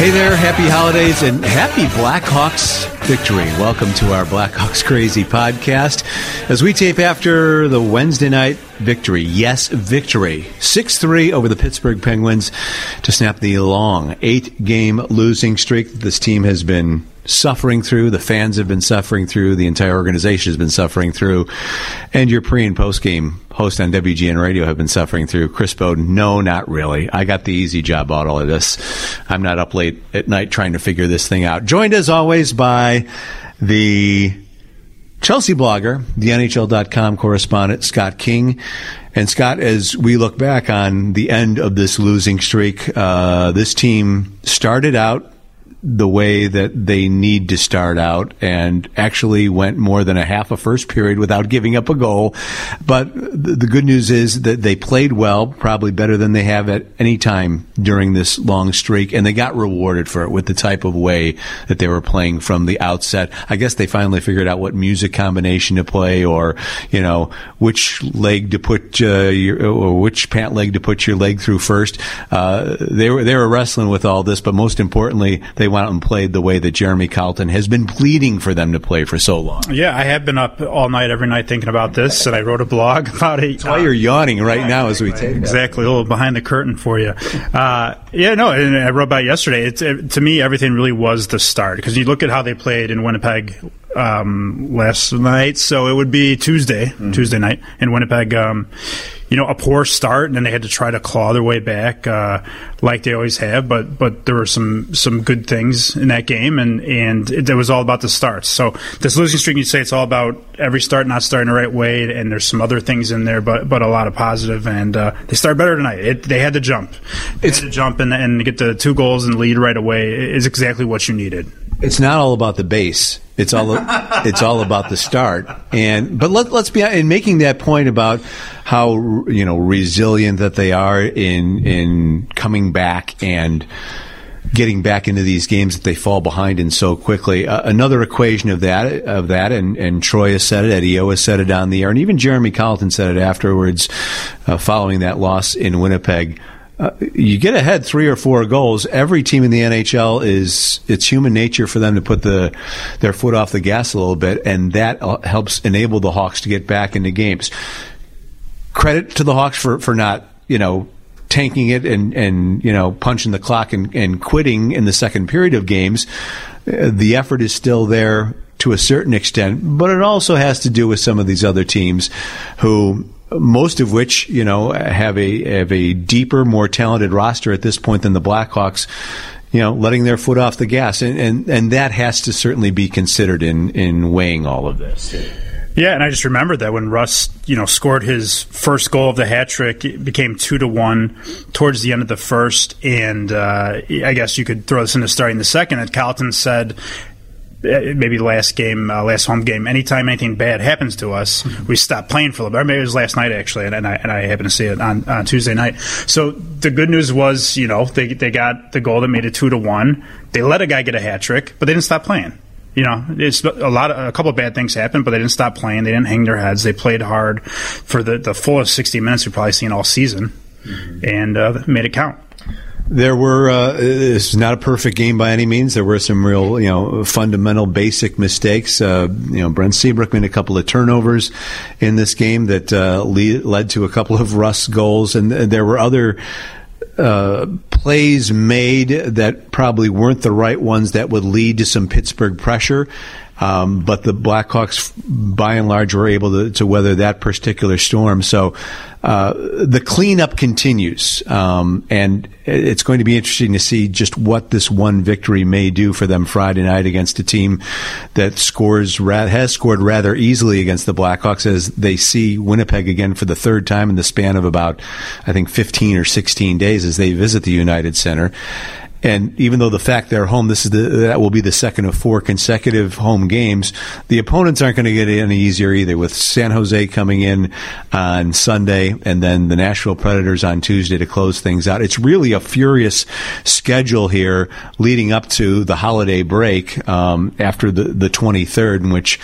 Hey there, happy holidays and happy Blackhawks victory. Welcome to our Blackhawks Crazy podcast as we tape after the Wednesday night victory. Yes, victory. 6 3 over the Pittsburgh Penguins to snap the long eight game losing streak that this team has been suffering through, the fans have been suffering through, the entire organization has been suffering through, and your pre and post game host on WGN Radio have been suffering through. Chris Boden, no, not really. I got the easy job out all of this. I'm not up late at night trying to figure this thing out. Joined as always by the Chelsea blogger, the NHL.com correspondent, Scott King. And Scott, as we look back on the end of this losing streak, uh, this team started out the way that they need to start out and actually went more than a half a first period without giving up a goal. But the good news is that they played well, probably better than they have at any time during this long streak, and they got rewarded for it with the type of way that they were playing from the outset. I guess they finally figured out what music combination to play or, you know, which leg to put uh, your, or which pant leg to put your leg through first. Uh, they were, they were wrestling with all this, but most importantly, they went out and played the way that Jeremy Colliton has been pleading for them to play for so long. Yeah, I have been up all night, every night thinking about this, and I wrote a blog about it. That's why you're yawning right now as we take exactly a little behind the curtain for you. Uh, yeah, no, and I wrote about it yesterday. It's, it, to me, everything really was the start because you look at how they played in Winnipeg um, last night, so it would be Tuesday, mm-hmm. Tuesday night in Winnipeg. Um, you know, a poor start, and then they had to try to claw their way back, uh, like they always have. But but there were some some good things in that game, and and it, it, was all about the starts. So this losing streak, you say it's all about every start not starting the right way, and there's some other things in there, but but a lot of positive, and uh, they started better tonight. It, they had to jump, they it's, had to jump and, and get the two goals and lead right away is exactly what you needed. It's not all about the base. It's all it's all about the start. And but let, let's be in making that point about how you know resilient that they are in in coming back and getting back into these games that they fall behind in so quickly. Uh, another equation of that of that, and, and Troy has said it, Eddie O has said it on the air, and even Jeremy Colliton said it afterwards, uh, following that loss in Winnipeg uh, you get ahead three or four goals. Every team in the NHL is it's human nature for them to put the their foot off the gas a little bit, and that uh, helps enable the Hawks to get back into games. Credit to the Hawks for for not you know tanking it and and you know punching the clock and, and quitting in the second period of games. Uh, the effort is still there to a certain extent, but it also has to do with some of these other teams who most of which you know have a have a deeper, more talented roster at this point than the Blackhawks. You know, letting their foot off the gas, and and, and that has to certainly be considered in in weighing all of this. Yeah, and I just remembered that when Rust, you know, scored his first goal of the hat trick, it became two to one towards the end of the first, and uh, I guess you could throw this into starting the second. And Colliton said maybe last game, uh, last home game, anytime anything bad happens to us, we stop playing for a little bit. Maybe it was last night actually, and, and I and I happened to see it on, on Tuesday night. So the good news was, you know, they they got the goal that made it two to one. They let a guy get a hat trick, but they didn't stop playing. You know, it's a lot. Of, a couple of bad things happened, but they didn't stop playing. They didn't hang their heads. They played hard for the the fullest sixty minutes we've probably seen all season, mm-hmm. and uh, made it count. There were. Uh, this is not a perfect game by any means. There were some real, you know, fundamental, basic mistakes. Uh, you know, Brent Seabrook made a couple of turnovers in this game that uh, lead, led to a couple of Rust goals, and there were other. Uh, plays made that probably weren't the right ones that would lead to some Pittsburgh pressure. Um, but the Blackhawks, by and large, were able to, to weather that particular storm. So uh, the cleanup continues, um, and it's going to be interesting to see just what this one victory may do for them Friday night against a team that scores has scored rather easily against the Blackhawks as they see Winnipeg again for the third time in the span of about I think 15 or 16 days as they visit the United Center. And even though the fact they're home, this is the, that will be the second of four consecutive home games. The opponents aren't going to get any easier either. With San Jose coming in on Sunday, and then the Nashville Predators on Tuesday to close things out. It's really a furious schedule here leading up to the holiday break um, after the the 23rd, in which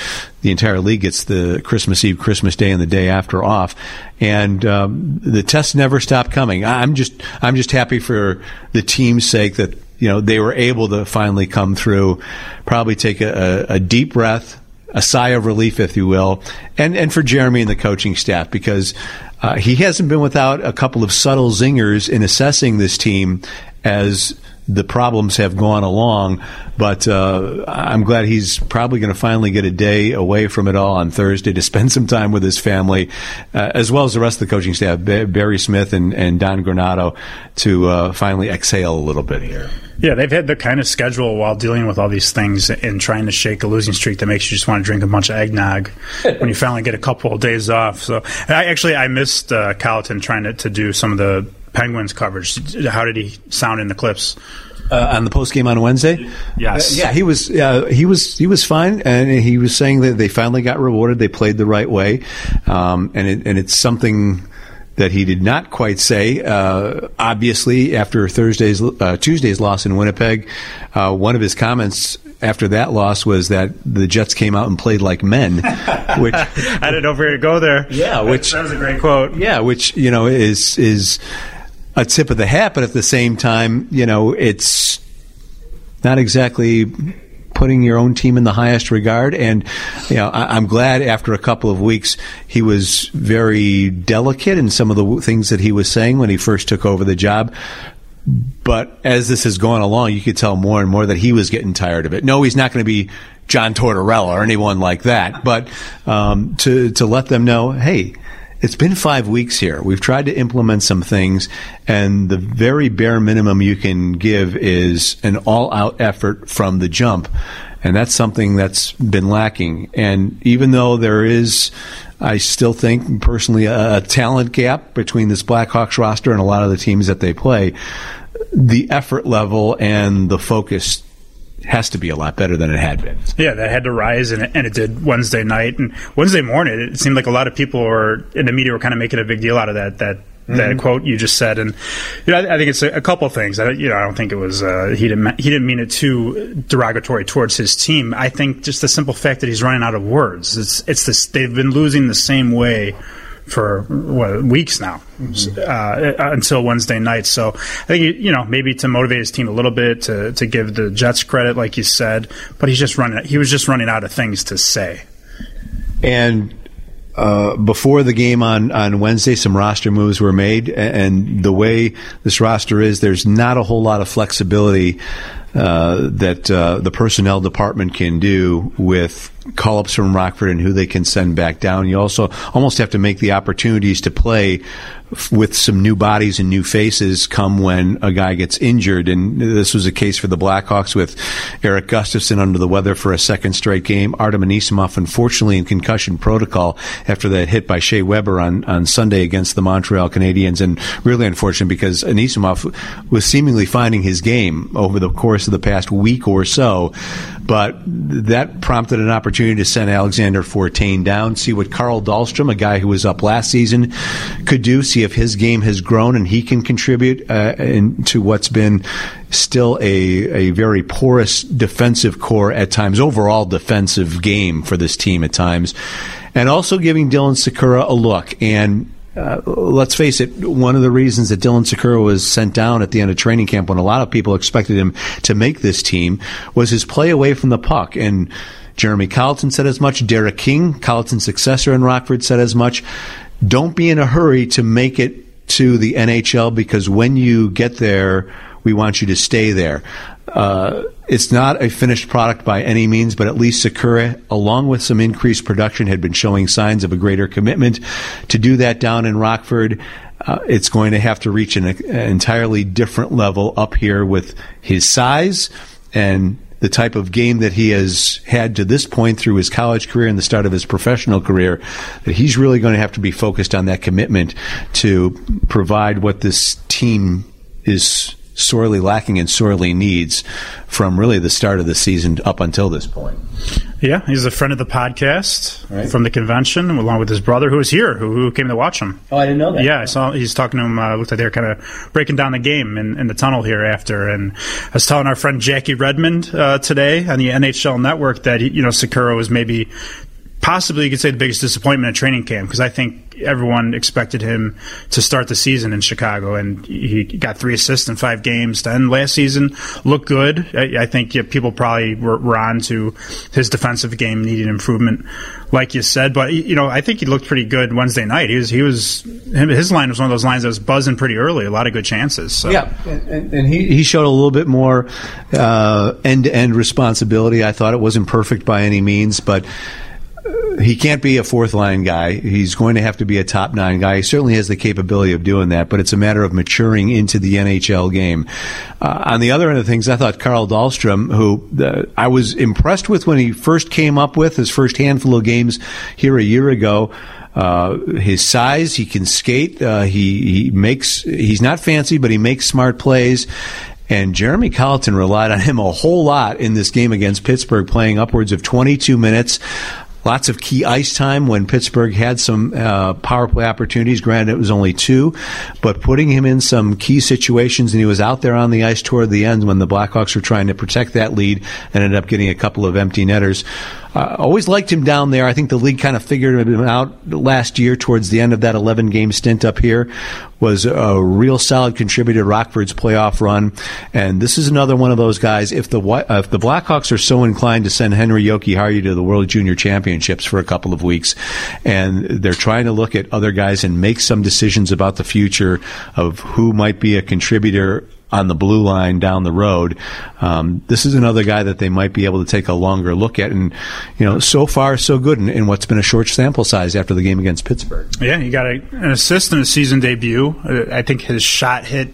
the entire league gets the Christmas Eve, Christmas Day, and the day after off, and um, the tests never stop coming. I'm just I'm just happy for the team's sake that you know, they were able to finally come through, probably take a, a, deep breath, a sigh of relief, if you will, and, and for Jeremy and the coaching staff because uh, he hasn't been without a couple of subtle zingers in assessing this team as the problems have gone along. But uh, I'm glad he's probably going to finally get a day away from it all on Thursday to spend some time with his family, uh, as well as the rest of the coaching staff, Barry Smith and, and Don Granato, to uh, finally exhale a little bit here. Yeah, they've had the kind of schedule while dealing with all these things and trying to shake a losing streak that makes you just want to drink a bunch of eggnog when you finally get a couple of days off. So, I actually I missed uh, Colliton trying to, to do some of the Penguins coverage. How did he sound in the clips? Uh, on the post game on Wednesday. Yes, uh, yeah, he was uh, he was he was fine, and he was saying that they finally got rewarded. They played the right way, um, and it, and it's something that he did not quite say. Uh, obviously, after Thursday's uh, Tuesday's loss in Winnipeg, uh, one of his comments after that loss was that the Jets came out and played like men. Which I didn't know where to go there. Yeah, which that was a great quote. Yeah, which you know is is a tip of the hat, but at the same time, you know, it's not exactly putting your own team in the highest regard. And you know, I, am glad after a couple of weeks he was very delicate in some of the things that he was saying when he first took over the job. But as this has gone along, you could tell more and more that he was getting tired of it. No, he's not going to be John Tortorella or anyone like that. But um, to to let them know, hey it's been five weeks here. We've tried to implement some things, and the very bare minimum you can give is an all out effort from the jump. And that's something that's been lacking. And even though there is, I still think personally, a, a talent gap between this Blackhawks roster and a lot of the teams that they play, the effort level and the focus has to be a lot better than it had been. Yeah, that had to rise, and it, and it did Wednesday night and Wednesday morning. It seemed like a lot of people were in the media were kind of making a big deal out of that that Mm-hmm. that quote you just said, and you know, I, I think it's a, a, couple things. I, you know, I don't think it was uh, he didn't he didn't mean it too derogatory towards his team. I think just the simple fact that he's running out of words. It's it's this they've been losing the same way for what, weeks now mm-hmm. uh, until Wednesday night. So I think you know maybe to motivate his team a little bit to to give the Jets credit, like you said, but he's just running. He was just running out of things to say. And uh, before the game on, on Wednesday, some roster moves were made, and the way this roster is, there's not a whole lot of flexibility uh, that uh, the personnel department can do with call ups from Rockford and who they can send back down. You also almost have to make the opportunities to play with some new bodies and new faces come when a guy gets injured. And this was a case for the Blackhawks with Erik Gustafsson under the weather for a second straight game. Artem Anisimov, unfortunately, in concussion protocol after that hit by Shea Weber on, on Sunday against the Montreal Canadiens. And really unfortunate because Anisimov was seemingly finding his game over the course of the past week or so. But that prompted an opportunity to send Alexander Fortin down, see what Carl Dahlstrom, a guy who was up last season, could do, see if his game has grown and he can contribute uh, to what's been still a, a very porous defensive core at times, overall defensive game for this team at times. And also giving Dylan Sikura a look. And uh, let's face it, one of the reasons that Dylan Sikura was sent down at the end of training camp when a lot of people expected him to make this team was his play away from the puck. And Jeremy Colliton said as much. Derek King, Colliton's successor in Rockford, said as much. Don't be in a hurry to make it to the NHL because when you get there, we want you to stay there. Uh, it's not a finished product by any means, but at least Sikura, along with some increased production, had been showing signs of a greater commitment to do that down in Rockford. Uh, it's going to have to reach an, an entirely different level up here with his size and the type of game that he has had to this point through his college career and the start of his professional career, that he's really going to have to be focused on that commitment to provide what this team is sorely lacking and sorely needs from really the start of the season up until this point. Yeah, he's a friend of the podcast right. from the convention, along with his brother, who was here, who, who, came to watch him. Oh, I didn't know that. Yeah, I saw. He's talking to him. Uh, looked like they were kind of breaking down the game in, in, the tunnel here after. And I was telling our friend Jackie Redmond uh, today on the NHL Network that he, you know Sikura was maybe possibly you could say the biggest disappointment at training camp because I think everyone expected him to start the season in Chicago, and he got three assists in five games. Then last season looked good. I, I think yeah, people probably were, were on to his defensive game needing improvement, like you said. But you know, I think he looked pretty good Wednesday night. He was he was his line was one of those lines that was buzzing pretty early. A lot of good chances. So. Yeah, and, and he he showed a little bit more end to end responsibility. I thought it wasn't perfect by any means, but he can't be a fourth line guy. He's going to have to be a top nine guy. He certainly has the capability of doing that, but it's a matter of maturing into the NHL game. Uh, on the other end of things, I thought Carl Dahlstrom, who uh, I was impressed with when he first came up with his first handful of games here a year ago. Uh, his size, he can skate. Uh, he he makes. He's not fancy, but he makes smart plays. And Jeremy Colliton relied on him a whole lot in this game against Pittsburgh, playing upwards of 22 minutes lots of key ice time when Pittsburgh had some uh, power play opportunities. Granted, it was only two, but putting him in some key situations, and he was out there on the ice toward the end when the Blackhawks were trying to protect that lead and ended up getting a couple of empty netters. Uh, always liked him down there. I think the league kind of figured him out last year towards the end of that 11 game stint up here. Was a real solid contributor to Rockford's playoff run. And this is another one of those guys. If the if the Blackhawks are so inclined to send Henri Jokiharju to the World Junior Championships for a couple of weeks, and they're trying to look at other guys and make some decisions about the future of who might be a contributor on the blue line down the road. Um, this is another guy that they might be able to take a longer look at. And, you know, so far, so good in, in what's been a short sample size after the game against Pittsburgh. Yeah, he got a, an assist in his season debut. Uh, I think his shot hit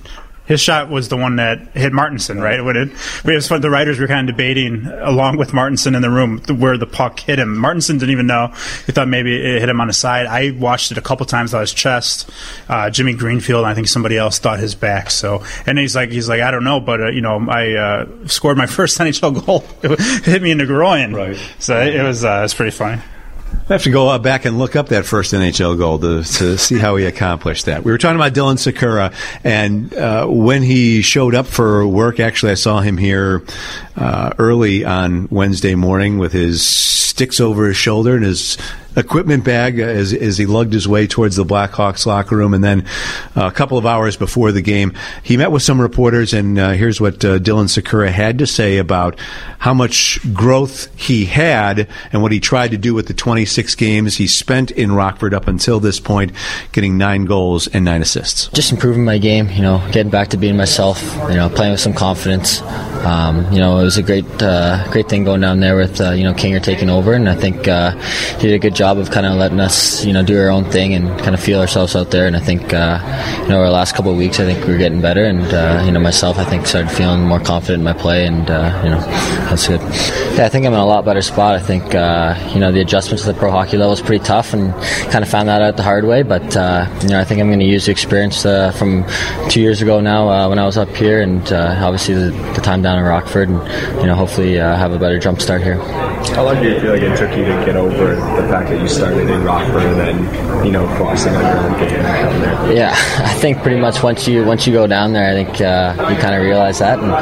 his shot was the one that hit Martinsen, right? When it, it was fun. The writers were kind of debating along with Martinsen in the room where the puck hit him. Martinsen didn't even know. He thought maybe it hit him on the side. I watched it a couple times on his chest. Uh, Jimmy Greenfield, I think somebody else thought his back. So, and he's like, he's like, I don't know, but uh, you know, I uh, scored my first NHL goal. it hit me in the groin. Right. So it was, uh, it was pretty funny. I have to go back and look up that first NHL goal to, to see how he accomplished that. We were talking about Dylan Sikura, and uh, when he showed up for work, actually, I saw him here uh, early on Wednesday morning with his sticks over his shoulder and his equipment bag as, as he lugged his way towards the Blackhawks locker room. And then uh, a couple of hours before the game, he met with some reporters. And uh, here's what uh, Dylan Sikura had to say about how much growth he had and what he tried to do with the 26 games he spent in Rockford up until this point, getting nine goals and nine assists. Just improving my game, you know, getting back to being myself, you know, playing with some confidence. Um, you know, it was a great, uh, great thing going down there with, uh, you know, Kinger taking over. And I think uh, he did a good job of kind of letting us, you know, do our own thing and kind of feel ourselves out there. And I think, uh, you know, our last couple of weeks, I think we are getting better. And, uh, you know, myself, I think, started feeling more confident in my play. And, uh, you know, that's good. Yeah, I think I'm in a lot better spot. I think, you know, the adjustment the pro hockey level is pretty tough and kind of found that out the hard way. But, uh, you know, I think I'm going to use the experience uh, from two years ago now when I was up here and obviously the, the, time down in Rockford and, you know, hopefully have a better jump start here. How long do you feel like it took you to get over the fact that you started in Rockford and then, you know, crossing on your own game down there? Yeah, I think pretty much once you once you go down there, I think uh, you kind of realize that. And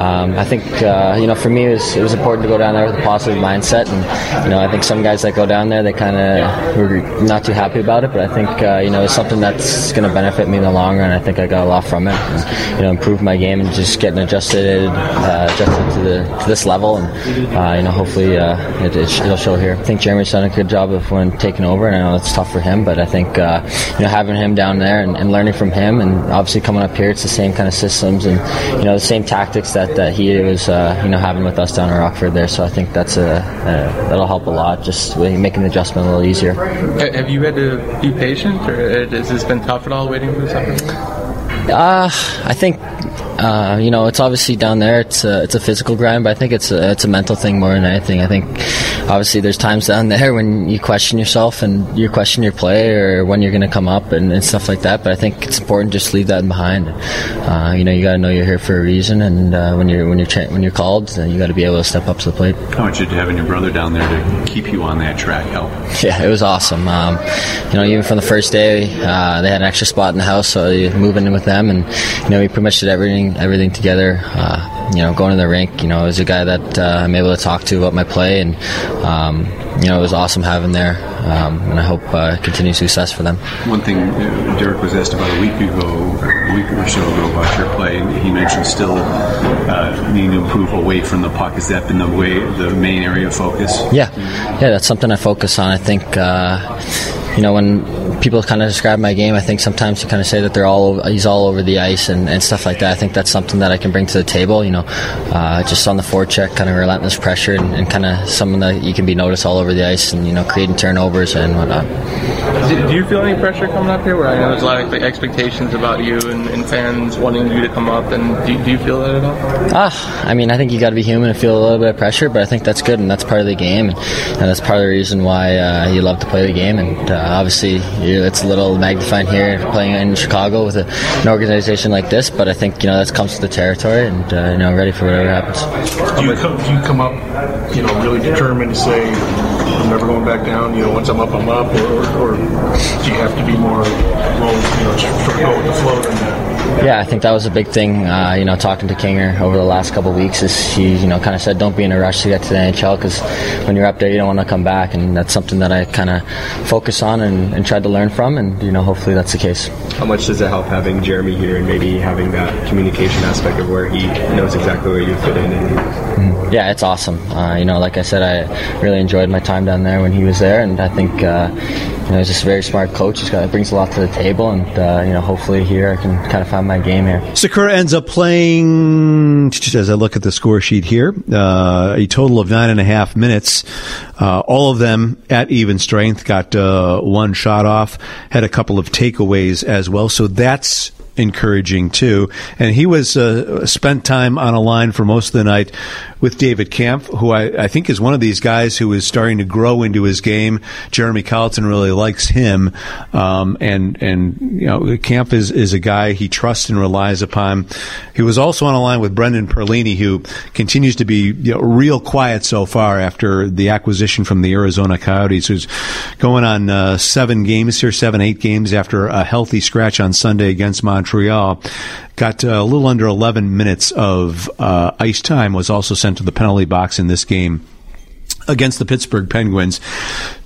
um, I think, uh, you know, for me, it was, it was important to go down there with a positive mindset. And, you know, I think some guys that go down there, they kind of were not too happy about it. But I think, uh, you know, it's something that's going to benefit me in the long run. I think I got a lot from it. And, you know, improve my game and just getting adjusted, uh, adjusted to, the, to this level. And, uh, you know, hopefully uh, it, it'll show here. I think Jeremy's done a good job of when taking over, and I know it's tough for him, but I think uh, you know having him down there and, and, learning from him, and obviously coming up here, it's the same kind of systems and you know the same tactics that, that he was uh, you know having with us down in Rockford there. So I think that's a, a that'll help a lot, just making the adjustment a little easier. Uh, have you had to be patient, or uh, has this been tough at all waiting for this opportunity? Uh, I think uh, you know, it's obviously down there. It's a, it's a physical grind, but I think it's a, it's a mental thing more than anything. I think obviously there's times down there when you question yourself and you question your play or when you're going to come up and, and, stuff like that. But I think it's important just leave that behind. Uh, you know, you got to know you're here for a reason, and uh, when you're when you're tra- when you're called, you got to be able to step up to the plate. How much did having your brother down there to keep you on that track help? Yeah, it was awesome. Um, you know, even from the first day, uh, they had an extra spot in the house, so moving in with them, and you know, we pretty much did everything everything together. Uh, you know, going to the rink, you know, as a guy that uh, I'm able to talk to about my play, and um, you know, it was awesome having there, um, and I hope uh, continued success for them. One thing uh, Derek was asked about a week ago, a week or so ago about your play, and he mentioned still uh, needing to improve away from the puck. Has that been the way, the main area of focus? Yeah, yeah, that's something I focus on. I think uh, you know, when people kind of describe my game, I think sometimes you kind of say that they're all over, he's all over the ice and, and stuff like that. I think that's something that I can bring to the table. You know, uh, just on the forecheck, kind of relentless pressure and, and kind of someone that you can be noticed all over the ice and you know creating turnovers and whatnot. Do, do you feel any pressure coming up here? Where I know there's a lot of expectations about you and, and fans wanting you to come up, and do, do you feel that at all? Ah, I mean, I think you got to be human and feel a little bit of pressure, but I think that's good and that's part of the game, and, and that's part of the reason why uh, you love to play the game. And uh, obviously, you know, it's a little magnifying here playing in Chicago with a, an organization like this, but I think you know that comes to the territory, and uh, you know, ready for whatever happens. Do you come, do you come up, you know, really determined to say, I'm never going back down. You know, once I'm up, I'm up, or, or do you have to be more, roll, you know, just sort of go with the flow than that? Yeah, I think that was a big thing. Uh, you know, talking to Kinger over the last couple of weeks, is he, you know, kind of said, "Don't be in a rush to get to the NHL because when you're up there, you don't want to come back." And that's something that I kind of focus on and, and tried to learn from, and you know, hopefully that's the case. How much does it help having Jeremy here and maybe having that communication aspect of where he knows exactly where you fit in? And... Yeah, it's awesome. Uh, you know, like I said, I really enjoyed my time down there when he was there, and I think. Uh, you know, he's just a very smart coach. He's got brings a lot to the table, and uh, you know, hopefully here I can kind of find my game here. Sikura ends up playing, as I look at the score sheet here, uh, a total of nine and a half minutes. Uh, all of them at even strength. Got uh, one shot off. Had a couple of takeaways as well. So that's encouraging too. And he was uh, spent time on a line for most of the night with David Kampf, who I, I, think is one of these guys who is starting to grow into his game. Jeremy Colliton really likes him, um, and and you know Kampf is is a guy he trusts and relies upon. He was also on a line with Brendan Perlini, who continues to be you know, real quiet so far after the acquisition from the Arizona Coyotes, who's going on uh, seven games here, seven eight games after a healthy scratch on Sunday against Montreal got uh, a little under 11 minutes of uh, ice time, was also sent to the penalty box in this game against the Pittsburgh Penguins.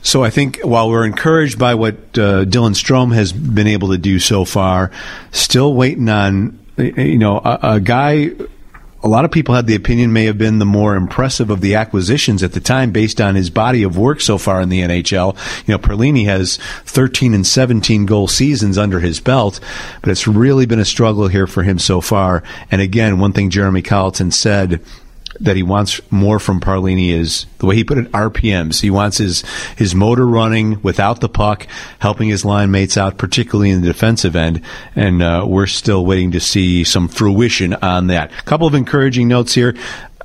So I think while we're encouraged by what uh, Dylan Strome has been able to do so far, still waiting on you know a, a guy a lot of people had the opinion may have been the more impressive of the acquisitions at the time based on his body of work so far in the NHL. You know, Perlini has 13 and 17 goal seasons under his belt, but it's really been a struggle here for him so far. And again, one thing Jeremy Colliton said that he wants more from Perlini is the way he put it RPMs. He wants his his motor running without the puck, helping his line mates out, particularly in the defensive end. And uh, we're still waiting to see some fruition on that. A couple of encouraging notes here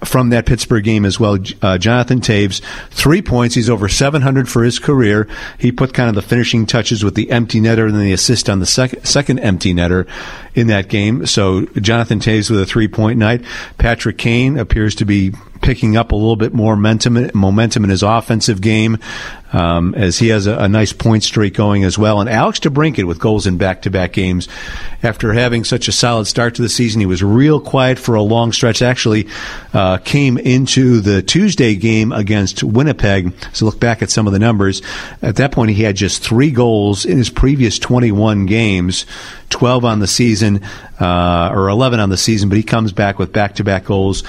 from that Pittsburgh game as well. Uh, Jonathan Toews, three points. He's over 700 for his career. He put kind of the finishing touches with the empty netter and then the assist on the sec- second empty netter in that game. So Jonathan Toews with a three point night. Patrick Kane appears to be picking up a little bit more momentum, momentum in his offensive game um, as he has a, a, nice point streak going as well. And Alex DeBrincat with goals in back-to-back games. After having such a solid start to the season, he was real quiet for a long stretch. Actually, uh, came into the Tuesday game against Winnipeg. So look back at some of the numbers. At that point, he had just three goals in his previous 21 games, 12 on the season, uh, or 11 on the season. But he comes back with back-to-back goals.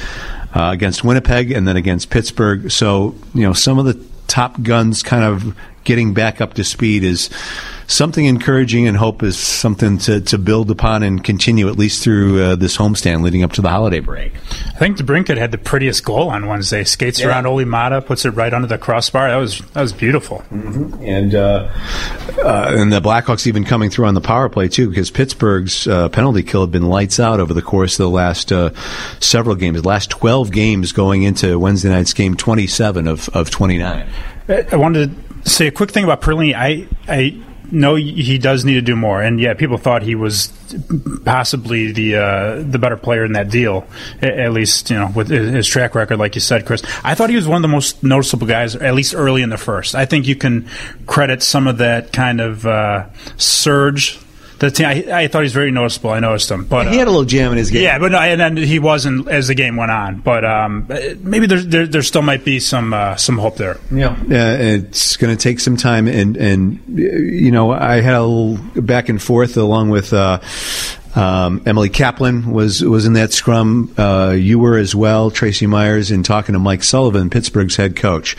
Uh, against Winnipeg and then against Pittsburgh. So, you know, some of the top guns kind of getting back up to speed is something encouraging and hope is something to, to build upon and continue at least through uh, this homestand leading up to the holiday break. I think DeBrincat had the prettiest goal on Wednesday. Skates yeah. around Olli Maatta, puts it right under the crossbar. That was that was beautiful. Mm-hmm. And uh, uh, and the Blackhawks even coming through on the power play too, because Pittsburgh's uh, penalty kill had been lights out over the course of the last uh, several games, the last twelve games going into Wednesday night's game, twenty seven of of twenty nine. I wanted to say a quick thing about Perlini. I I know he does need to do more, and yeah, people thought he was possibly the uh, the better player in that deal. At least you know with his track record, like you said, Chris. I thought he was one of the most noticeable guys, at least early in the first. I think you can credit some of that kind of uh, surge the team. I, I, thought he was very noticeable. I noticed him, but he had a little jam in his game. Yeah, but no, and then he wasn't as the game went on. But um, maybe there, there, there still might be some uh, some hope there. Yeah, uh, it's going to take some time, and and you know I had a little back and forth along with. Uh, um, Emily Kaplan was was in that scrum. Uh, you were as well, Tracy Myers, in talking to Mike Sullivan, Pittsburgh's head coach.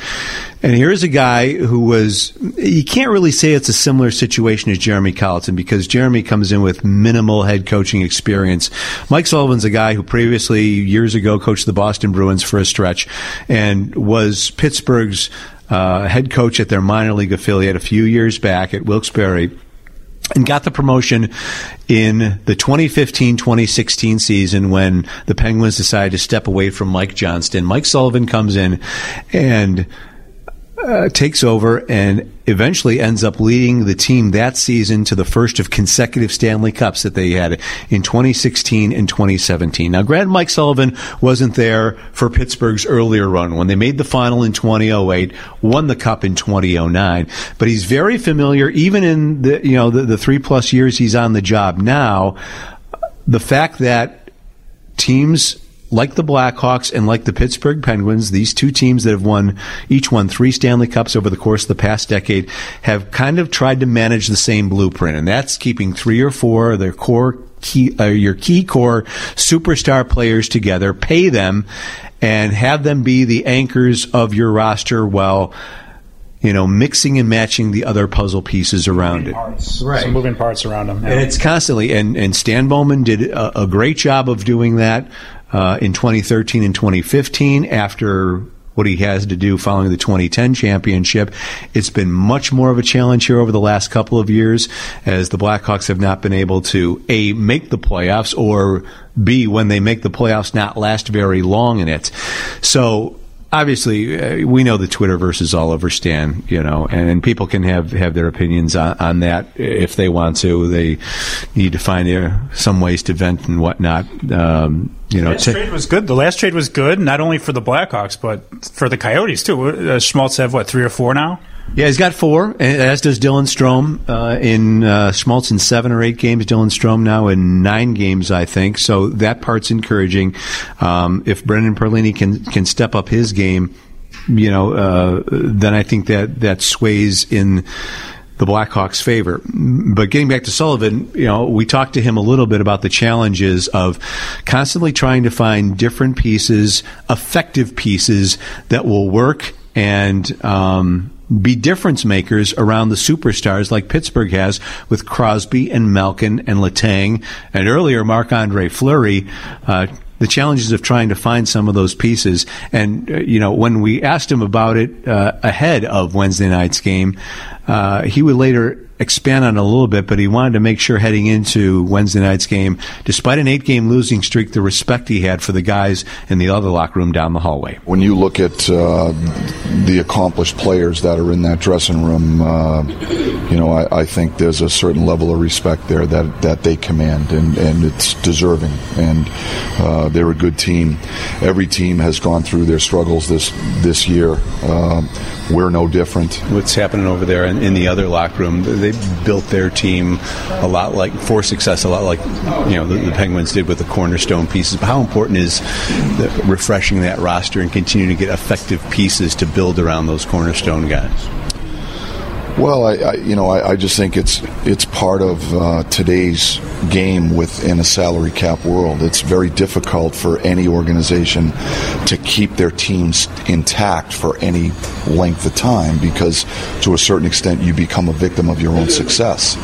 And here's a guy who was. You can't really say it's a similar situation as Jeremy Colliton because Jeremy comes in with minimal head coaching experience. Mike Sullivan's a guy who previously years ago coached the Boston Bruins for a stretch and was Pittsburgh's uh, head coach at their minor league affiliate a few years back at Wilkes-Barre and got the promotion in the 2015-2016 season when the Penguins decided to step away from Mike Johnston. Mike Sullivan comes in and uh, takes over and eventually ends up leading the team that season to the first of consecutive Stanley Cups that they had in 2016 and 2017. Now, Grand Mike Sullivan wasn't there for Pittsburgh's earlier run when they made the final in 2008, won the cup in 2009, but he's very familiar, even in the, you know, the, the three plus years he's on the job now, the fact that teams like the Blackhawks and like the Pittsburgh Penguins, these two teams that have won each won three Stanley Cups over the course of the past decade, have kind of tried to manage the same blueprint, and that's keeping three or four of their core key, uh, your key core superstar players together, pay them, and have them be the anchors of your roster while you know, mixing and matching the other puzzle pieces around it. Parts. Right. Some moving parts around them. Yeah. And it's constantly, and, and Stan Bowman did a, a great job of doing that uh, in 2013 and 2015 after what he has to do following the 2010 championship. It's been much more of a challenge here over the last couple of years as the Blackhawks have not been able to A, make the playoffs or B, when they make the playoffs, not last very long in it. So obviously, uh, we know the Twitterverse is all over Stan, you know, and, and people can have, have their opinions on, on, that if they want to. They need to find uh, some ways to vent and whatnot. Um, you know, the last trade was good. The last trade was good, not only for the Blackhawks but for the Coyotes too. Uh, Schmaltz have what three or four now? Yeah, he's got four, as does Dylan Strome. Uh, in uh, Schmaltz in seven or eight games, Dylan Strome now in nine games, I think. So that part's encouraging. Um, if Brendan Perlini can can step up his game, you know, uh, then I think that that sways in the Blackhawks' favor. But getting back to Sullivan, you know, we talked to him a little bit about the challenges of constantly trying to find different pieces, effective pieces that will work and. Um, be difference makers around the superstars like Pittsburgh has with Crosby and Malkin and Letang and earlier Marc Andre Fleury. Uh, the challenges of trying to find some of those pieces. And, uh, you know, when we asked him about it uh, ahead of Wednesday night's game, uh, he would later expand on a little bit, but he wanted to make sure heading into Wednesday night's game, despite an eight game losing streak, the respect he had for the guys in the other locker room down the hallway. When you look at uh, the accomplished players that are in that dressing room, uh, you know, I, I, think there's a certain level of respect there that, that they command, and, and it's deserving. And uh, they're a good team. Every team has gone through their struggles this this year. We're no different. What's happening over there in, in, the other locker room? They built their team a lot like for success, a lot like you know the, the Penguins did with the cornerstone pieces. But how important is the, refreshing that roster and continuing to get effective pieces to build around those cornerstone guys? Well, I, I, you know I, I, just think it's it's part of uh, today's game within a salary cap world. It's very difficult for any organization to keep their teams intact for any length of time because, to a certain extent, you become a victim of your own success,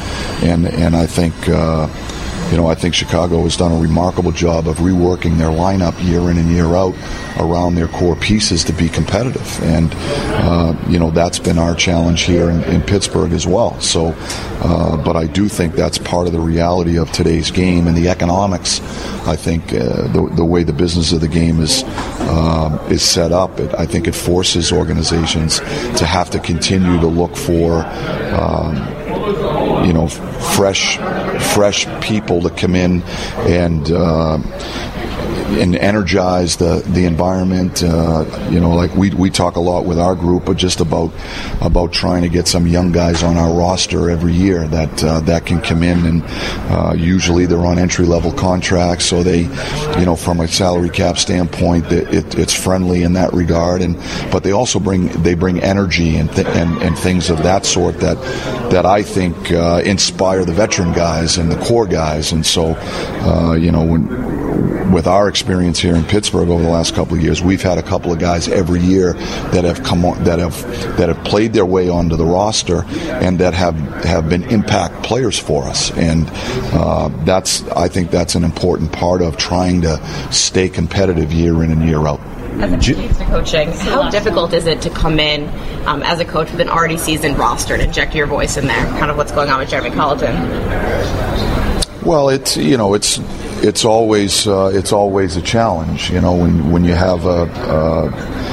and and I think. Uh, you know, I think Chicago has done a remarkable job of reworking their lineup year in and year out around their core pieces to be competitive. And, uh, you know, that's been our challenge here in, in Pittsburgh as well. So, uh, but I do think that's part of the reality of today's game and the economics. I think uh, the, the way the business of the game is um, is set up, it, I think it forces organizations to have to continue to look for. Um, you know, fresh, fresh people to come in and uh, and energize the the environment. Uh, you know, like we we talk a lot with our group, but just about about trying to get some young guys on our roster every year that uh, that can come in and uh, usually they're on entry level contracts, so they, you know, from a salary cap standpoint, it, it, it's friendly in that regard, and but they also bring they bring energy and th- and, and things of that sort that that I think uh, inspire the veteran guys and the core guys, and so uh, you know when with our experience here in Pittsburgh over the last couple of years, we've had a couple of guys every year that have come on, that have that have played their way onto the roster and that have have been impact players for us, and uh, that's I think that's an important part of trying to stay competitive year in and year out. As it pertains to coaching, how difficult is it to come in um, as a coach with an already seasoned roster and inject your voice in there? Kind of what's going on with Jeremy Colliton. Well, it's you know it's it's always uh, it's always a challenge. You know when when you have a, a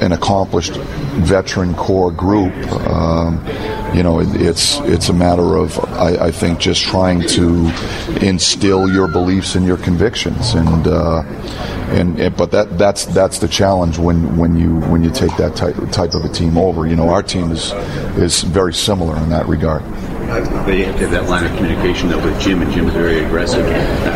an accomplished veteran core group. Um, you know, it, it's it's a matter of I, I, think just trying to instill your beliefs and your convictions, and uh, and, and, but that that's that's the challenge when, when you when you take that type type of a team over. You know, our team is is very similar in that regard. They have to have that line of communication though with Jim, and Jim is very aggressive.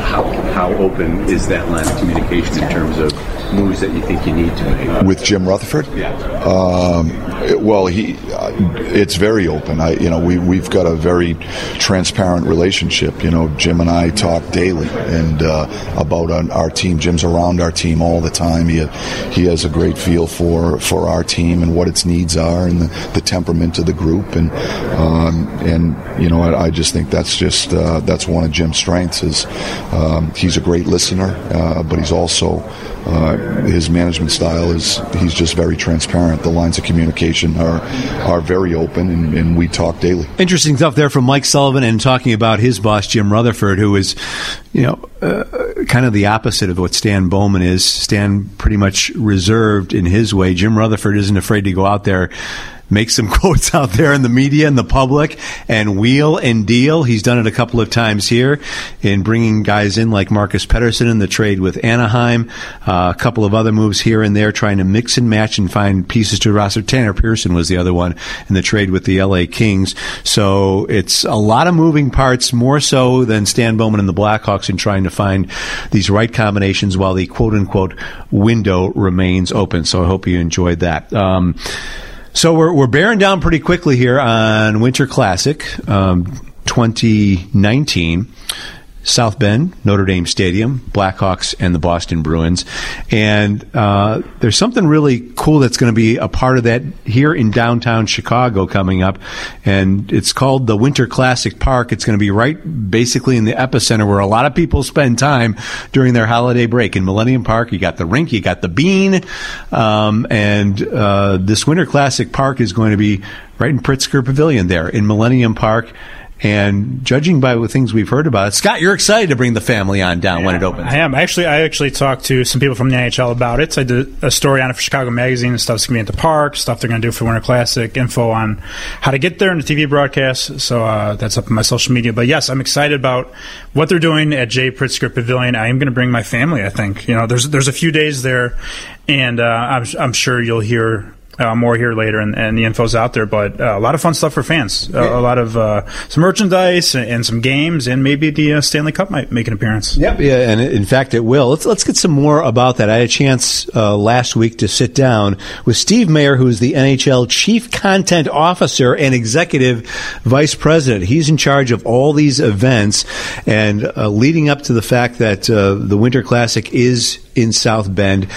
How how open is that line of communication in terms of moves that you think you need to make? With Jim Rutherford? Yeah. Um, it, well, he uh, it's very open. I you know we we've got a very transparent relationship. You know, Jim and I talk daily and uh, about our, our, team. Jim's around our team all the time. He he has a great feel for for our team and what its needs are and the, the temperament of the group and um, and you know I, I, just think that's just uh, that's one of Jim's strengths is um, he's a great listener, uh, but he's also uh, his management style is he's just very transparent. The lines of communication are are very open, and, and, we talk daily. Interesting stuff there from Mike Sullivan and talking about his boss Jim Rutherford, who is, you know, uh, kind of the opposite of what Stan Bowman is. Stan pretty much reserved in his way. Jim Rutherford isn't afraid to go out there make some quotes out there in the media and the public and wheel and deal. He's done it a couple of times here in bringing guys in like Marcus Pettersson in the trade with Anaheim, uh, a couple of other moves here and there, trying to mix and match and find pieces to roster. Tanner Pearson was the other one in the trade with the LA Kings. So it's a lot of moving parts, more so than Stan Bowman and the Blackhawks in trying to find these right combinations while the quote unquote window remains open. So I hope you enjoyed that. Um, so we're, we're bearing down pretty quickly here on Winter Classic um, 2019. South Bend, Notre Dame Stadium, Blackhawks, and the Boston Bruins. And uh, there's something really cool that's going to be a part of that here in downtown Chicago coming up. And it's called the Winter Classic Park. It's going to be right basically in the epicenter where a lot of people spend time during their holiday break. In Millennium Park, you got the rink, you got the bean. Um, and uh, this Winter Classic Park is going to be right in Pritzker Pavilion there in Millennium Park. And judging by the things we've heard about it, Scott, you're excited to bring the family on down yeah, when it opens. I am. Actually, I actually talked to some people from the NHL about it. I did a story on it for Chicago Magazine and stuff's going to be at the park, stuff they're going to do for Winter Classic, info on how to get there and the TV broadcast. So uh, that's up on my social media. But yes, I'm excited about what they're doing at Jay Pritzker Pavilion. I am going to bring my family. I think you know there's there's a few days there, and uh, I'm, I'm sure you'll hear uh, more here later, and, and, the info's out there. But uh, a lot of fun stuff for fans. Uh, a lot of uh, some merchandise and, and, some games, and maybe the uh, Stanley Cup might make an appearance. Yep, yeah, and in fact it will. Let's let's get some more about that. I had a chance uh, last week to sit down with Steve Mayer, who is the NHL Chief Content Officer and Executive Vice President. He's in charge of all these events, and leading up to the fact that the Winter Classic is in South Bend,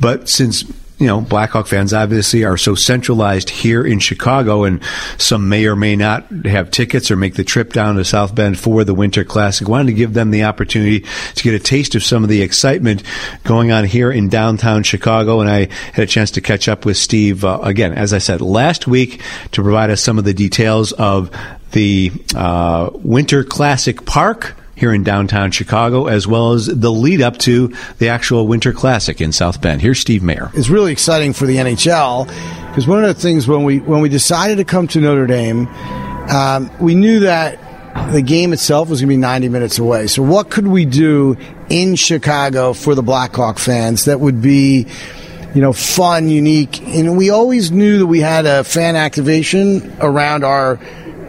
but since you know, Blackhawk fans obviously are so centralized here in Chicago, and some may or may not have tickets or make the trip down to South Bend for the Winter Classic. Wanted to give them the opportunity to get a taste of some of the excitement going on here in downtown Chicago. And I had a chance to catch up with Steve uh, again, as I said last week, to provide us some of the details of the uh, Winter Classic Park here in downtown Chicago, as well as the lead up to the actual Winter Classic in South Bend. Here's Steve Mayer. It's really exciting for the NHL because one of the things when we when we decided to come to Notre Dame, um, we knew that the game itself was going to be 90 minutes away. So, what could we do in Chicago for the Blackhawk fans that would be, you know, fun, unique? And we always knew that we had a fan activation around our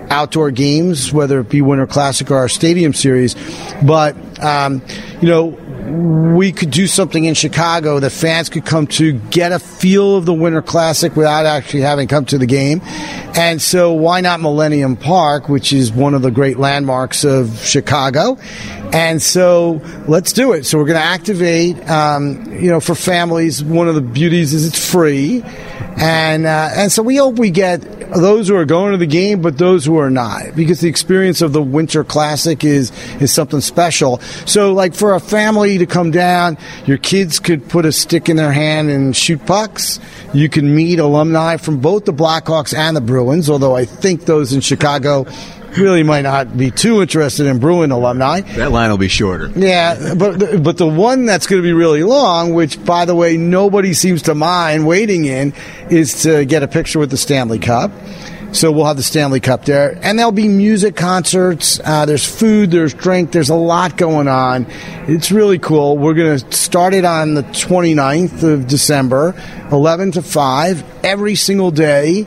outdoor games, whether it be Winter Classic or our Stadium Series. But, um, you know, we could do something in Chicago that fans could come to get a feel of the Winter Classic without actually having come to the game. And so why not Millennium Park, which is one of the great landmarks of Chicago? And so let's do it. So we're going to activate, um, you know, for families. One of the beauties is it's free, and uh, and so we hope we get those who are going to the game, but those who are not, because the experience of the Winter Classic is is something special. So like for a family to come down, your kids could put a stick in their hand and shoot pucks. You can meet alumni from both the Blackhawks and the Bruins, although I think those in Chicago really might not be too interested in Bruin alumni. That line will be shorter. Yeah, but but the one that's going to be really long, which by the way nobody seems to mind waiting in, is to get a picture with the Stanley Cup. So we'll have the Stanley Cup there, and there'll be music concerts. Uh, there's food, there's drink, there's a lot going on. It's really cool. We're going to start it on the 29th of December, 11 to 5, every single day.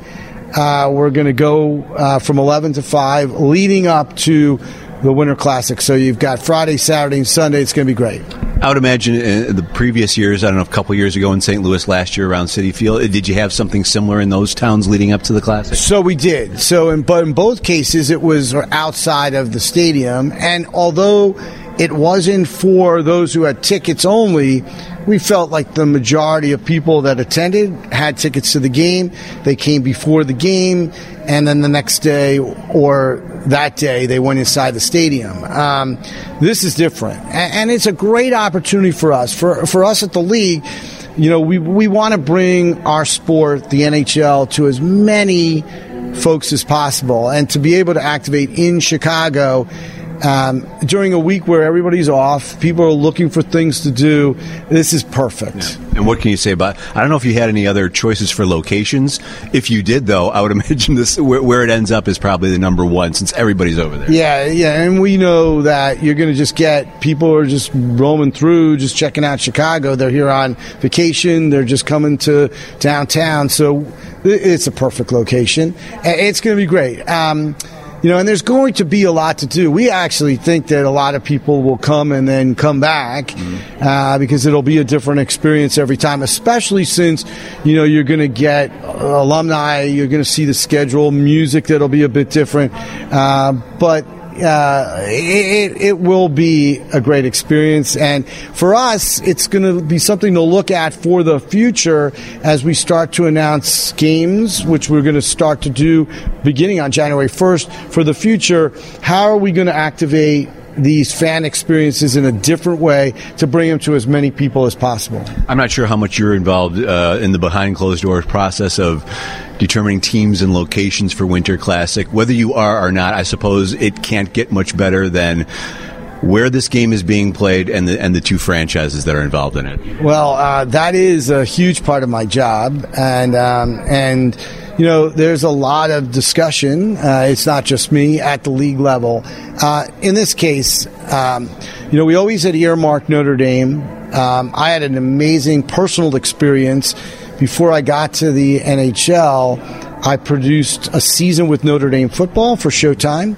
Uh, we're going to go uh, from 11 to 5, leading up to the Winter Classic. So you've got Friday, Saturday, and Sunday. It's going to be great. I would imagine in the previous years, I don't know, a couple years ago in St. Louis last year around Citi Field, did you have something similar in those towns leading up to the Classic? So we did. So, in, but in both cases, it was outside of the stadium. And although it wasn't for those who had tickets only, we felt like the majority of people that attended had tickets to the game. They came before the game, and then the next day or that day they went inside the stadium. Um, this is different, and, and it's a great opportunity for us. For for us at the league, you know, we we want to bring our sport, the NHL, to as many folks as possible, and to be able to activate in Chicago um, during a week where everybody's off, people are looking for things to do. This is perfect. Yeah. And what can you say about? I don't know if you had any other choices for locations. If you did, though, I would imagine this where, where it ends up is probably the number one since everybody's over there. Yeah, yeah, and we know that you're going to just get people are just roaming through, just checking out Chicago. They're here on vacation. They're just coming to downtown, so it's a perfect location. It's going to be great. Um, you know, and there's going to be a lot to do. We actually think that a lot of people will come and then come back mm-hmm. uh, because it'll be a different experience every time, especially since, you know, you're going to get alumni, you're going to see the schedule, music that'll be a bit different. Uh, but uh, it, it will be a great experience. And for us, it's going to be something to look at for the future as we start to announce games, which we're going to start to do beginning on January 1st. For the future, how are we going to activate these fan experiences in a different way to bring them to as many people as possible. I'm not sure how much you're involved uh, in the behind closed doors process of determining teams and locations for Winter Classic. Whether you are or not, I suppose it can't get much better than where this game is being played and the and the two franchises that are involved in it. Well, uh, that is a huge part of my job, and um, and you know, there's a lot of discussion. Uh, it's not just me at the league level. Uh, in this case, um, you know, we always had earmarked Notre Dame. Um, I had an amazing personal experience before I got to the NHL. I produced a season with Notre Dame football for Showtime,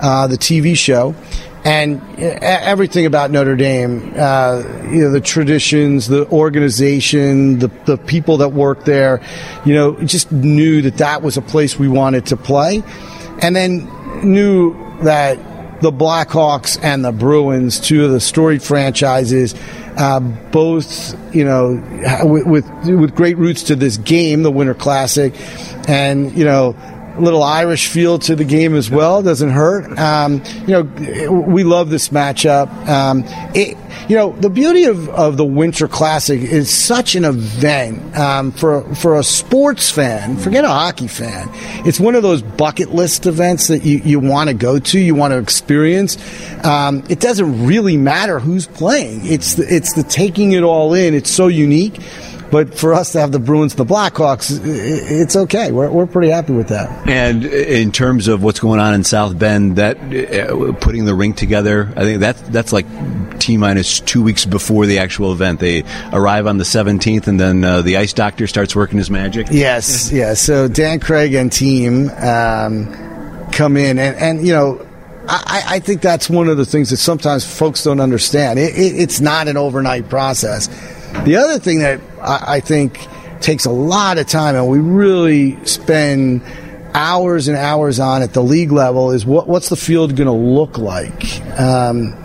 uh, the TV show and everything about Notre Dame, uh, you know, the traditions, the organization, the, the people that work there, you know, just knew that that was a place we wanted to play. And then knew that the Blackhawks and the Bruins, two of the storied franchises, uh, both, you know, with, with, with great roots to this game, the Winter Classic, and, you know, little Irish feel to the game as well. Doesn't hurt. Um, you know, we love this matchup. Um, it, you know, the beauty of, of the Winter Classic is such an event um, for for a sports fan. Forget a hockey fan. It's one of those bucket list events that you, you want to go to, you want to experience. Um, it doesn't really matter who's playing. It's the, it's the taking it all in. It's so unique. But for us to have the Bruins and the Blackhawks, it's okay. We're, we're pretty happy with that. And in terms of what's going on in South Bend, that uh, putting the rink together, I think that that's like T minus two weeks before the actual event. They arrive on the 17th, and then uh, the ice doctor starts working his magic. Yes, yes. So Dan Craig and team um, come in, and, and you know. I, I, think that's one of the things that sometimes folks don't understand. It, it, it's not an overnight process. The other thing that I, I think takes a lot of time, and we really spend hours and hours on at the league level, is what, what's the field going to look like? Um,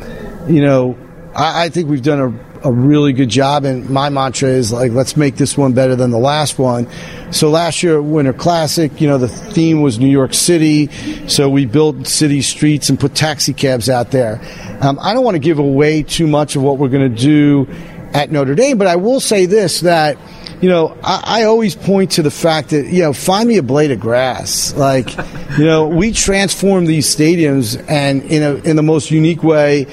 you know, I, I think we've done a, a really good job, and my mantra is like, let's make this one better than the last one. So last year, Winter Classic, you know, the theme was New York City, so we built city streets and put taxi cabs out there. Um, I don't want to give away too much of what we're going to do at Notre Dame, but I will say this that you know, I, I, always point to the fact that, you know, find me a blade of grass. Like, you know, we transform these stadiums and in a, in the most unique way.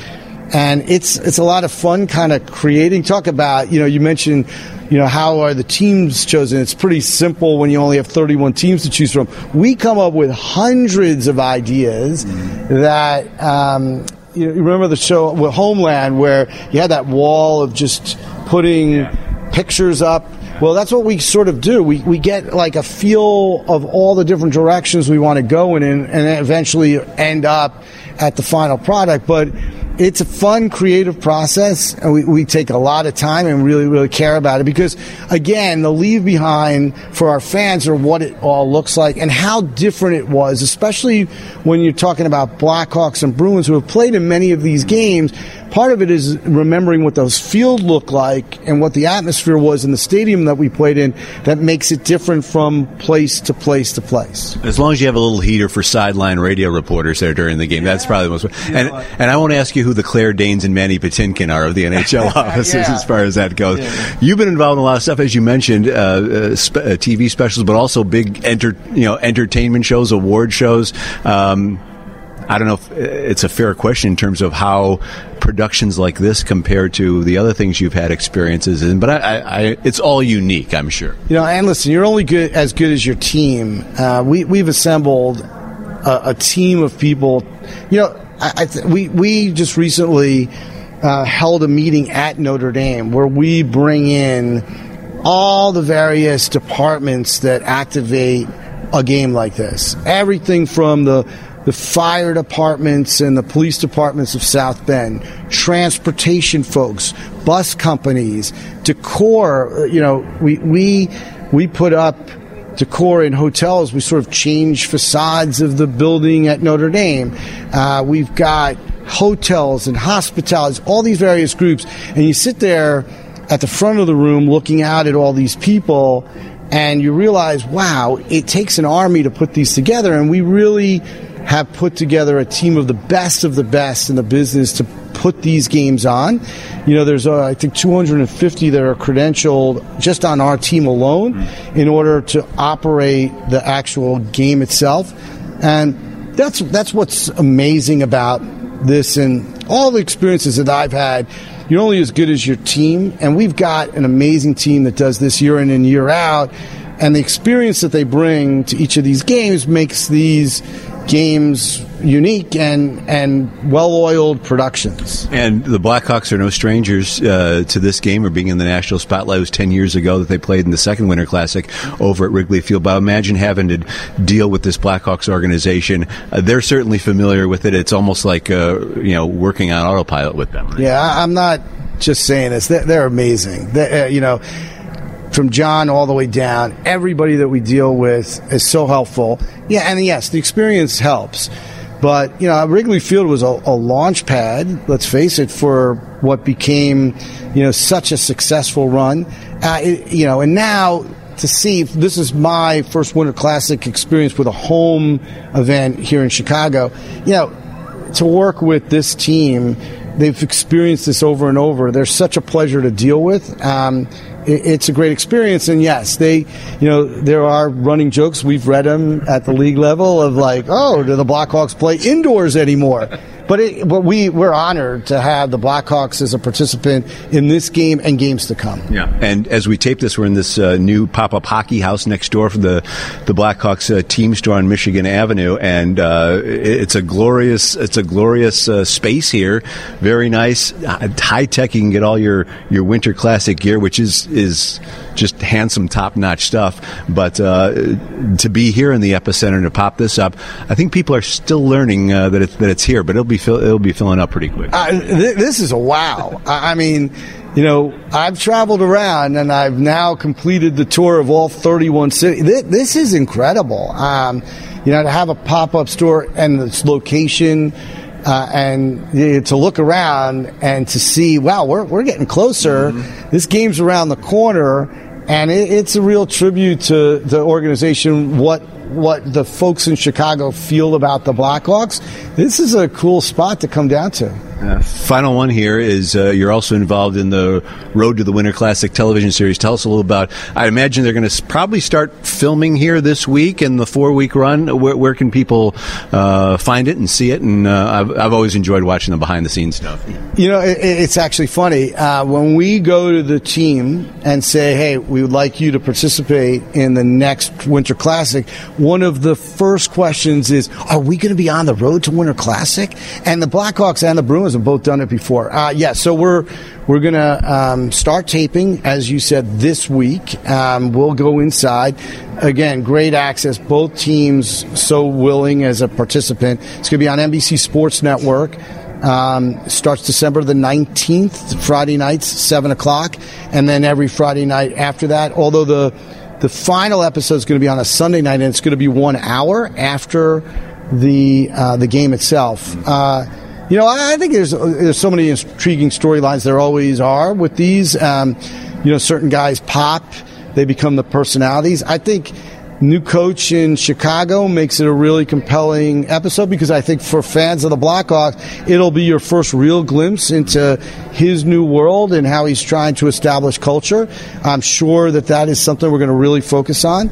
And it's it's a lot of fun kind of creating. Talk about you know you mentioned you know how are the teams chosen? It's pretty simple when you only have 31 teams to choose from. We come up with hundreds of ideas that um, you remember the show with homeland where you had that wall of just putting yeah. pictures up well, that's what we sort of do. We, we get like a feel of all the different directions we want to go in and, and eventually end up at the final product. But it's a fun, creative process, and we, we take a lot of time and really, really care about it because, again, the leave behind for our fans are what it all looks like and how different it was, especially when you're talking about Blackhawks and Bruins who have played in many of these games part of it is remembering what those field look like and what the atmosphere was in the stadium that we played in that makes it different from place to place to place. As long as you have a little heater for sideline radio reporters there during the game, yeah. that's probably the most. And and I won't ask you who the Claire Danes and Mandy Patinkin are of the NHL offices yeah. as far as that goes. Yeah. You've been involved in a lot of stuff, as you mentioned, uh, uh, spe- uh, TV specials, but also big enter you know entertainment shows, award shows. Um, I don't know if it's a fair question in terms of how productions like this compare to the other things you've had experiences in, but I, I, I, it's all unique, I'm sure. You know, and listen, you're only good as good as your team. Uh, we we've assembled a, a, team of people. You know, I, we we just recently uh, held a meeting at Notre Dame where we bring in all the various departments that activate a game like this. Everything from the the fire departments and the police departments of South Bend, transportation folks, bus companies, decor. You know, we we we put up decor in hotels. We sort of change facades of the building at Notre Dame. Uh, we've got hotels and hospitalities, all these various groups, and you sit there at the front of the room looking out at all these people and you realize, wow, it takes an army to put these together, and we really have put together a team of the best of the best in the business to put these games on. You know, there's uh, I think 250 that are credentialed just on our team alone mm-hmm. in order to operate the actual game itself, and that's that's what's amazing about this and all the experiences that I've had. You're only as good as your team, and we've got an amazing team that does this year in and year out. And the experience that they bring to each of these games makes these games unique and and well-oiled productions. And the Blackhawks are no strangers uh, to this game or being in the national spotlight. It was ten years ago that they played in the second Winter Classic over at Wrigley Field. But imagine having to deal with this Blackhawks organization. Uh, they're certainly familiar with it. It's almost like uh, you know working on autopilot with them. Right? Yeah, I'm not just saying this. They're, they're amazing. They're, uh, you know from John all the way down. Everybody that we deal with is so helpful. Yeah, and yes, the experience helps. But, you know, Wrigley Field was a, a launch pad, let's face it, for what became, you know, such a successful run. Uh, it, you know, and now to see this is my first Winter Classic experience with a home event here in Chicago. You know, to work with this team, they've experienced this over and over. They're such a pleasure to deal with. Um, it's a great experience. And yes, they, you know, there are running jokes. We've read them at the league level of like, oh, do the Blackhawks play indoors anymore? But it, but we we're honored to have the Blackhawks as a participant in this game and games to come. Yeah, and as we tape this, we're in this uh, new pop-up hockey house next door for the the Blackhawks uh, team store on Michigan Avenue, and uh, it's a glorious it's a glorious uh, space here. Very nice, high tech. You can get all your your winter classic gear, which is is just handsome, top notch stuff. But uh, to be here in the epicenter to pop this up, I think people are still learning uh, that it's that it's here, but it'll be fill, it'll be filling up pretty quick. Uh, th- this is a wow. I mean, you know, I've traveled around and I've now completed the tour of all 31 cities. This, this is incredible. Um, you know, to have a pop up store and its location. Uh, and to look around and to see, wow, we're, we're getting closer. Mm-hmm. This game's around the corner, and it, it's a real tribute to the organization. What what the folks in Chicago feel about the Blackhawks. This is a cool spot to come down to. Final one here is uh, you're also involved in the Road to the Winter Classic television series. Tell us a little about. I imagine they're going to probably start filming here this week in the four week run. Where, where, can people uh, find it and see it? And uh, I've, I've, always enjoyed watching the behind the scenes stuff. You know, it, it's actually funny uh, when we go to the team and say, "Hey, we would like you to participate in the next Winter Classic." One of the first questions is, "Are we going to be on the Road to Winter Classic?" And the Blackhawks and the Bruins have both done it before. Uh, yeah, so we're we're gonna um, start taping, as you said, this week. Um, we'll go inside. Again, great access. Both teams so willing as a participant. It's gonna be on NBC Sports Network. Um, starts December the 19th, Friday nights, 7 o'clock, and then every Friday night after that. Although the the final episode is going to be on a Sunday night, and it's going to be one hour after the uh, the game itself. Uh, you know, I think there's there's so many intriguing storylines. There always are with these. Um, you know, certain guys pop, they become the personalities. I think new coach in Chicago makes it a really compelling episode because I think for fans of the Blackhawks, it'll be your first real glimpse into his new world and how he's trying to establish culture. I'm sure that that is something we're going to really focus on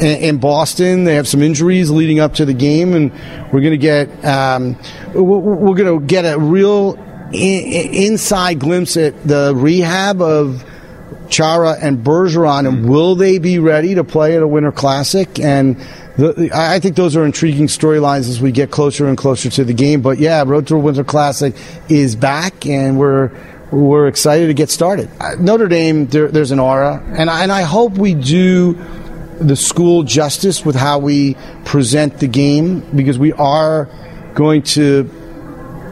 in Boston. They have some injuries leading up to the game, and we're going to get um, we're going to get a real inside glimpse at the rehab of Chara and Bergeron, and will they be ready to play at a Winter Classic? And the, I think those are intriguing storylines as we get closer and closer to the game. But yeah, Road to a Winter Classic is back, and we're we're excited to get started. Uh, Notre Dame, there, there's an aura, and I, and I hope we do the school justice with how we present the game because we are going to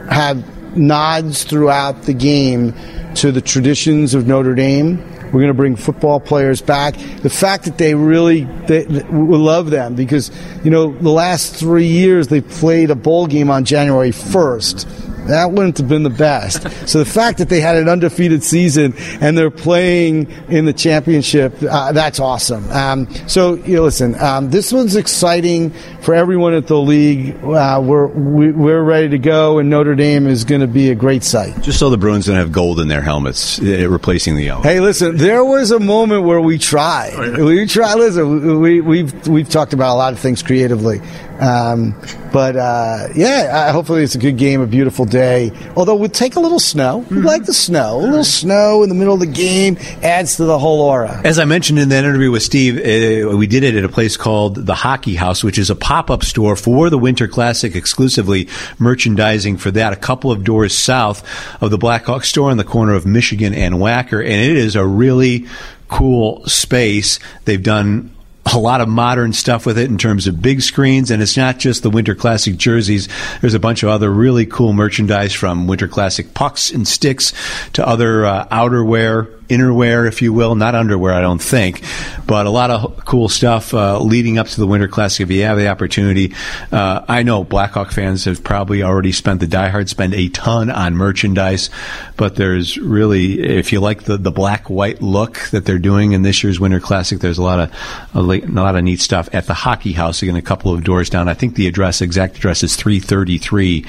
have nods throughout the game to the traditions of Notre Dame. We're going to bring football players back. The fact that they really they, we love them because you know the last three years they played a bowl game on January first that wouldn't have been the best. so the fact that they had an undefeated season and they're playing in the championship, uh, that's awesome. Um, so you know, listen, um, this one's exciting for everyone at the league. Uh, we're we, are we are ready to go, and Notre Dame is going to be a great sight. Just so the Bruins don't have gold in their helmets, uh, replacing the yellow. Hey, listen, there was a moment where we tried. Oh, yeah. We tried. Listen, we, we've we've talked about a lot of things creatively. Um, but uh, yeah, hopefully it's a good game, a beautiful day. Although we'll take a little snow. We like the snow. A little snow in the middle of the game adds to the whole aura. As I mentioned in that interview with Steve, uh, we did it at a place called the Hockey House, which is a pop-up store for the Winter Classic exclusively, merchandising for that. A couple of doors south of the Blackhawk store on the corner of Michigan and Wacker, and it is a really cool space. They've done a lot of modern stuff with it in terms of big screens, and it's not just the Winter Classic jerseys. There's a bunch of other really cool merchandise from Winter Classic pucks and sticks to other uh, outerwear innerwear, if you will, not underwear, I don't think, but a lot of cool stuff uh, leading up to the Winter Classic. If you have the opportunity, uh, I know Blackhawk fans have probably already spent the diehards spend a ton on merchandise, but there's really, if you like the, the black white look that they're doing in this year's Winter Classic, there's a lot of a, lot of neat stuff at the Hockey House. Again, a couple of doors down. I think the address, exact address, is 333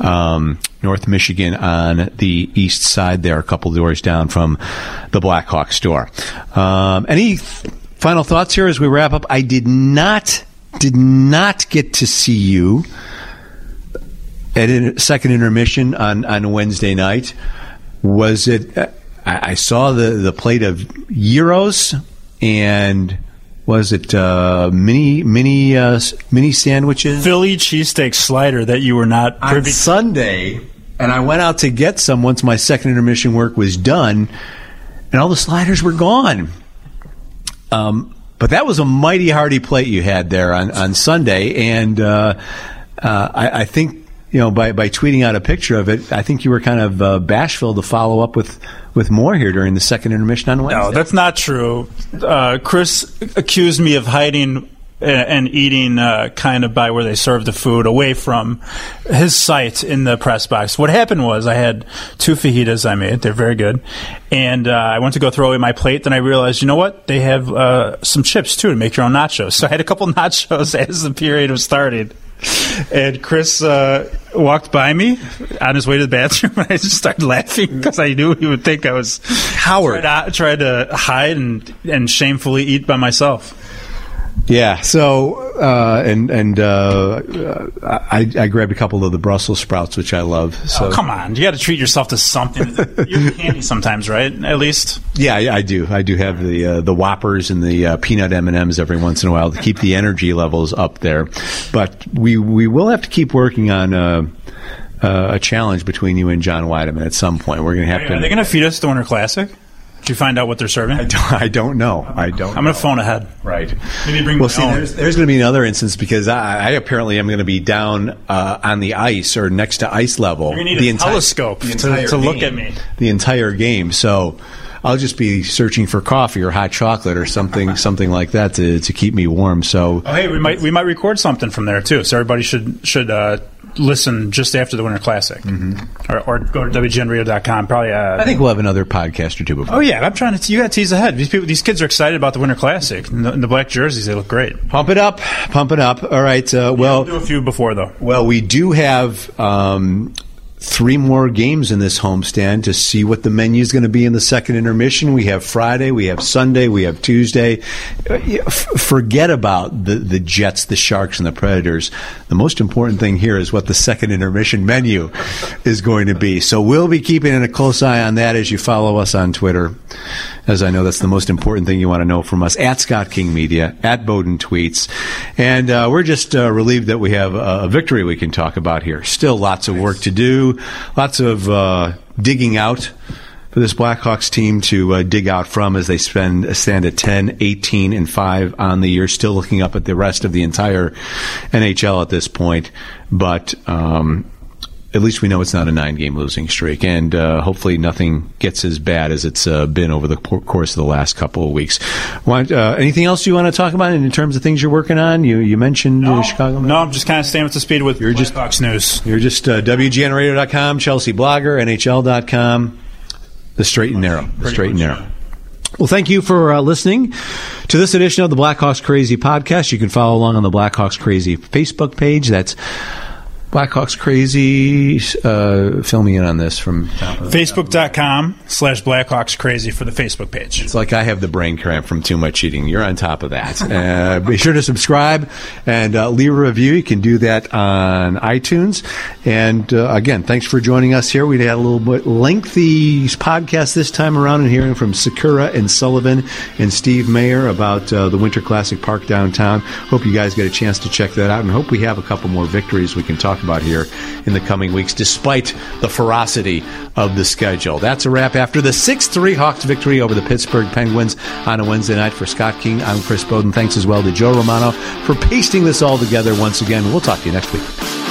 um, North Michigan on the east side there, a couple doors down from the Blackhawk store. Um, any final thoughts here as we wrap up? I did not did not get to see you at in, second intermission on, on Wednesday night. Was it? I, I saw the, the plate of euros and was it uh, mini mini uh, mini sandwiches? Philly cheesesteak slider that you were not on. Sunday, and I went out to get some once my second intermission work was done, and all the sliders were gone. Um, but that was a mighty hearty plate you had there on, on Sunday, and uh, uh, I, I think you know by, by tweeting out a picture of it, I think you were kind of uh, bashful to follow up with with more here during the second intermission on Wednesday. No, that's not true. Uh, Chris accused me of hiding and eating uh, kind of by where they serve the food away from his site in the press box. What happened was I had two fajitas I made. They're very good. And uh, I went to go throw away my plate. Then I realized, you know what? They have uh, some chips too to make your own nachos. So I had a couple nachos as the period was starting. And Chris uh, walked by me on his way to the bathroom, and I just started laughing because I knew he would think I was Howard. Tried, tried to hide and and shamefully eat by myself. Yeah. So, uh, and and uh, I, I grabbed a couple of the Brussels sprouts, which I love. So oh, come on, you got to treat yourself to something. You're candy sometimes, right? At least. Yeah, I do. I do have the uh, the Whoppers and the uh, peanut M and M's every once in a while to keep the energy levels up there. But we we will have to keep working on. Uh, uh, a challenge between you and John Wiedeman at some point. We're going to have Are, to. Are they going to feed us the Winter Classic? Did you find out what they're serving? I don't, I don't know. I don't. I'm going to phone ahead. Right. Maybe bring. Well, my see, own. there's, there's going to be another instance because I, I apparently am going to be down uh, on the ice or next to ice level. You're gonna need the a enti- telescope the to- entire to look game. at me. The entire game. So. I'll just be searching for coffee or hot chocolate or something, something like that to, to keep me warm. So, Oh, hey, we might we might record something from there too. So everybody should should uh, listen just after the Winter Classic, or, or go to wgnradio.com. Probably. Uh, Mm-hmm. I think we'll have another podcast or two before. Oh yeah, I'm trying to. You got to tease ahead. These people, these kids are excited about the Winter Classic. And the, the black jerseys, they look great. Pump it up, pump it up. All right. Uh, well, do a few before though. Well, we do have um, three more games in this homestand to see what the menu is going to be in the second intermission. We have Friday, we have Sunday, we have Tuesday. Uh, forget about the, the Jets, the Sharks, and the Predators. The most important thing here is what the second intermission menu is going to be. So we'll be keeping a close eye on that as you follow us on Twitter. As I know that's the most important thing you want to know from us at Scott King Media, at Bowden Tweets. And uh, we're just uh, relieved that we have a, victory we can talk about here. Still lots of work to do, lots of uh, digging out for this Blackhawks team to uh, dig out from as they spend stand at 10, 18, and 5 on the year, still looking up at the rest of the entire NHL at this point. But um, at least we know it's not a nine game losing streak, and uh, hopefully nothing gets as bad as it's uh, been over the course of the last couple of weeks. Want, uh, anything else you want to talk about in terms of things you're working on? You you mentioned uh, Chicago. No, I'm just kind of staying with the speed with You're just- Fox news. You're just uh, WGNradio.com, Chelsea Blogger, NHL.com, the straight and narrow. The straight and narrow. Well, thank you for uh, listening to this edition of the Blackhawks Crazy podcast. You can follow along on the Blackhawks Crazy Facebook page. That's Blackhawks Crazy. Uh, fill me in on this from top of Facebook.com slash Blackhawks Crazy for the Facebook page. It's like I have the brain cramp from too much eating. You're on top of that. Uh, be sure to subscribe and uh, leave a review. You can do that on iTunes. And uh, again, thanks for joining us here. We had a little bit lengthy podcast this time around and hearing from Sikura and Sullivan and Steve Mayer about uh, the Winter Classic Park downtown. Hope you guys get a chance to check that out and hope we have a couple more victories we can talk about here in the coming weeks, despite the ferocity of the schedule. That's a wrap after the 6 3 Hawks victory over the Pittsburgh Penguins on a Wednesday night. For Scott King, I'm Chris Bowden. Thanks as well to Joe Romano for pasting this all together once again. We'll talk to you next week.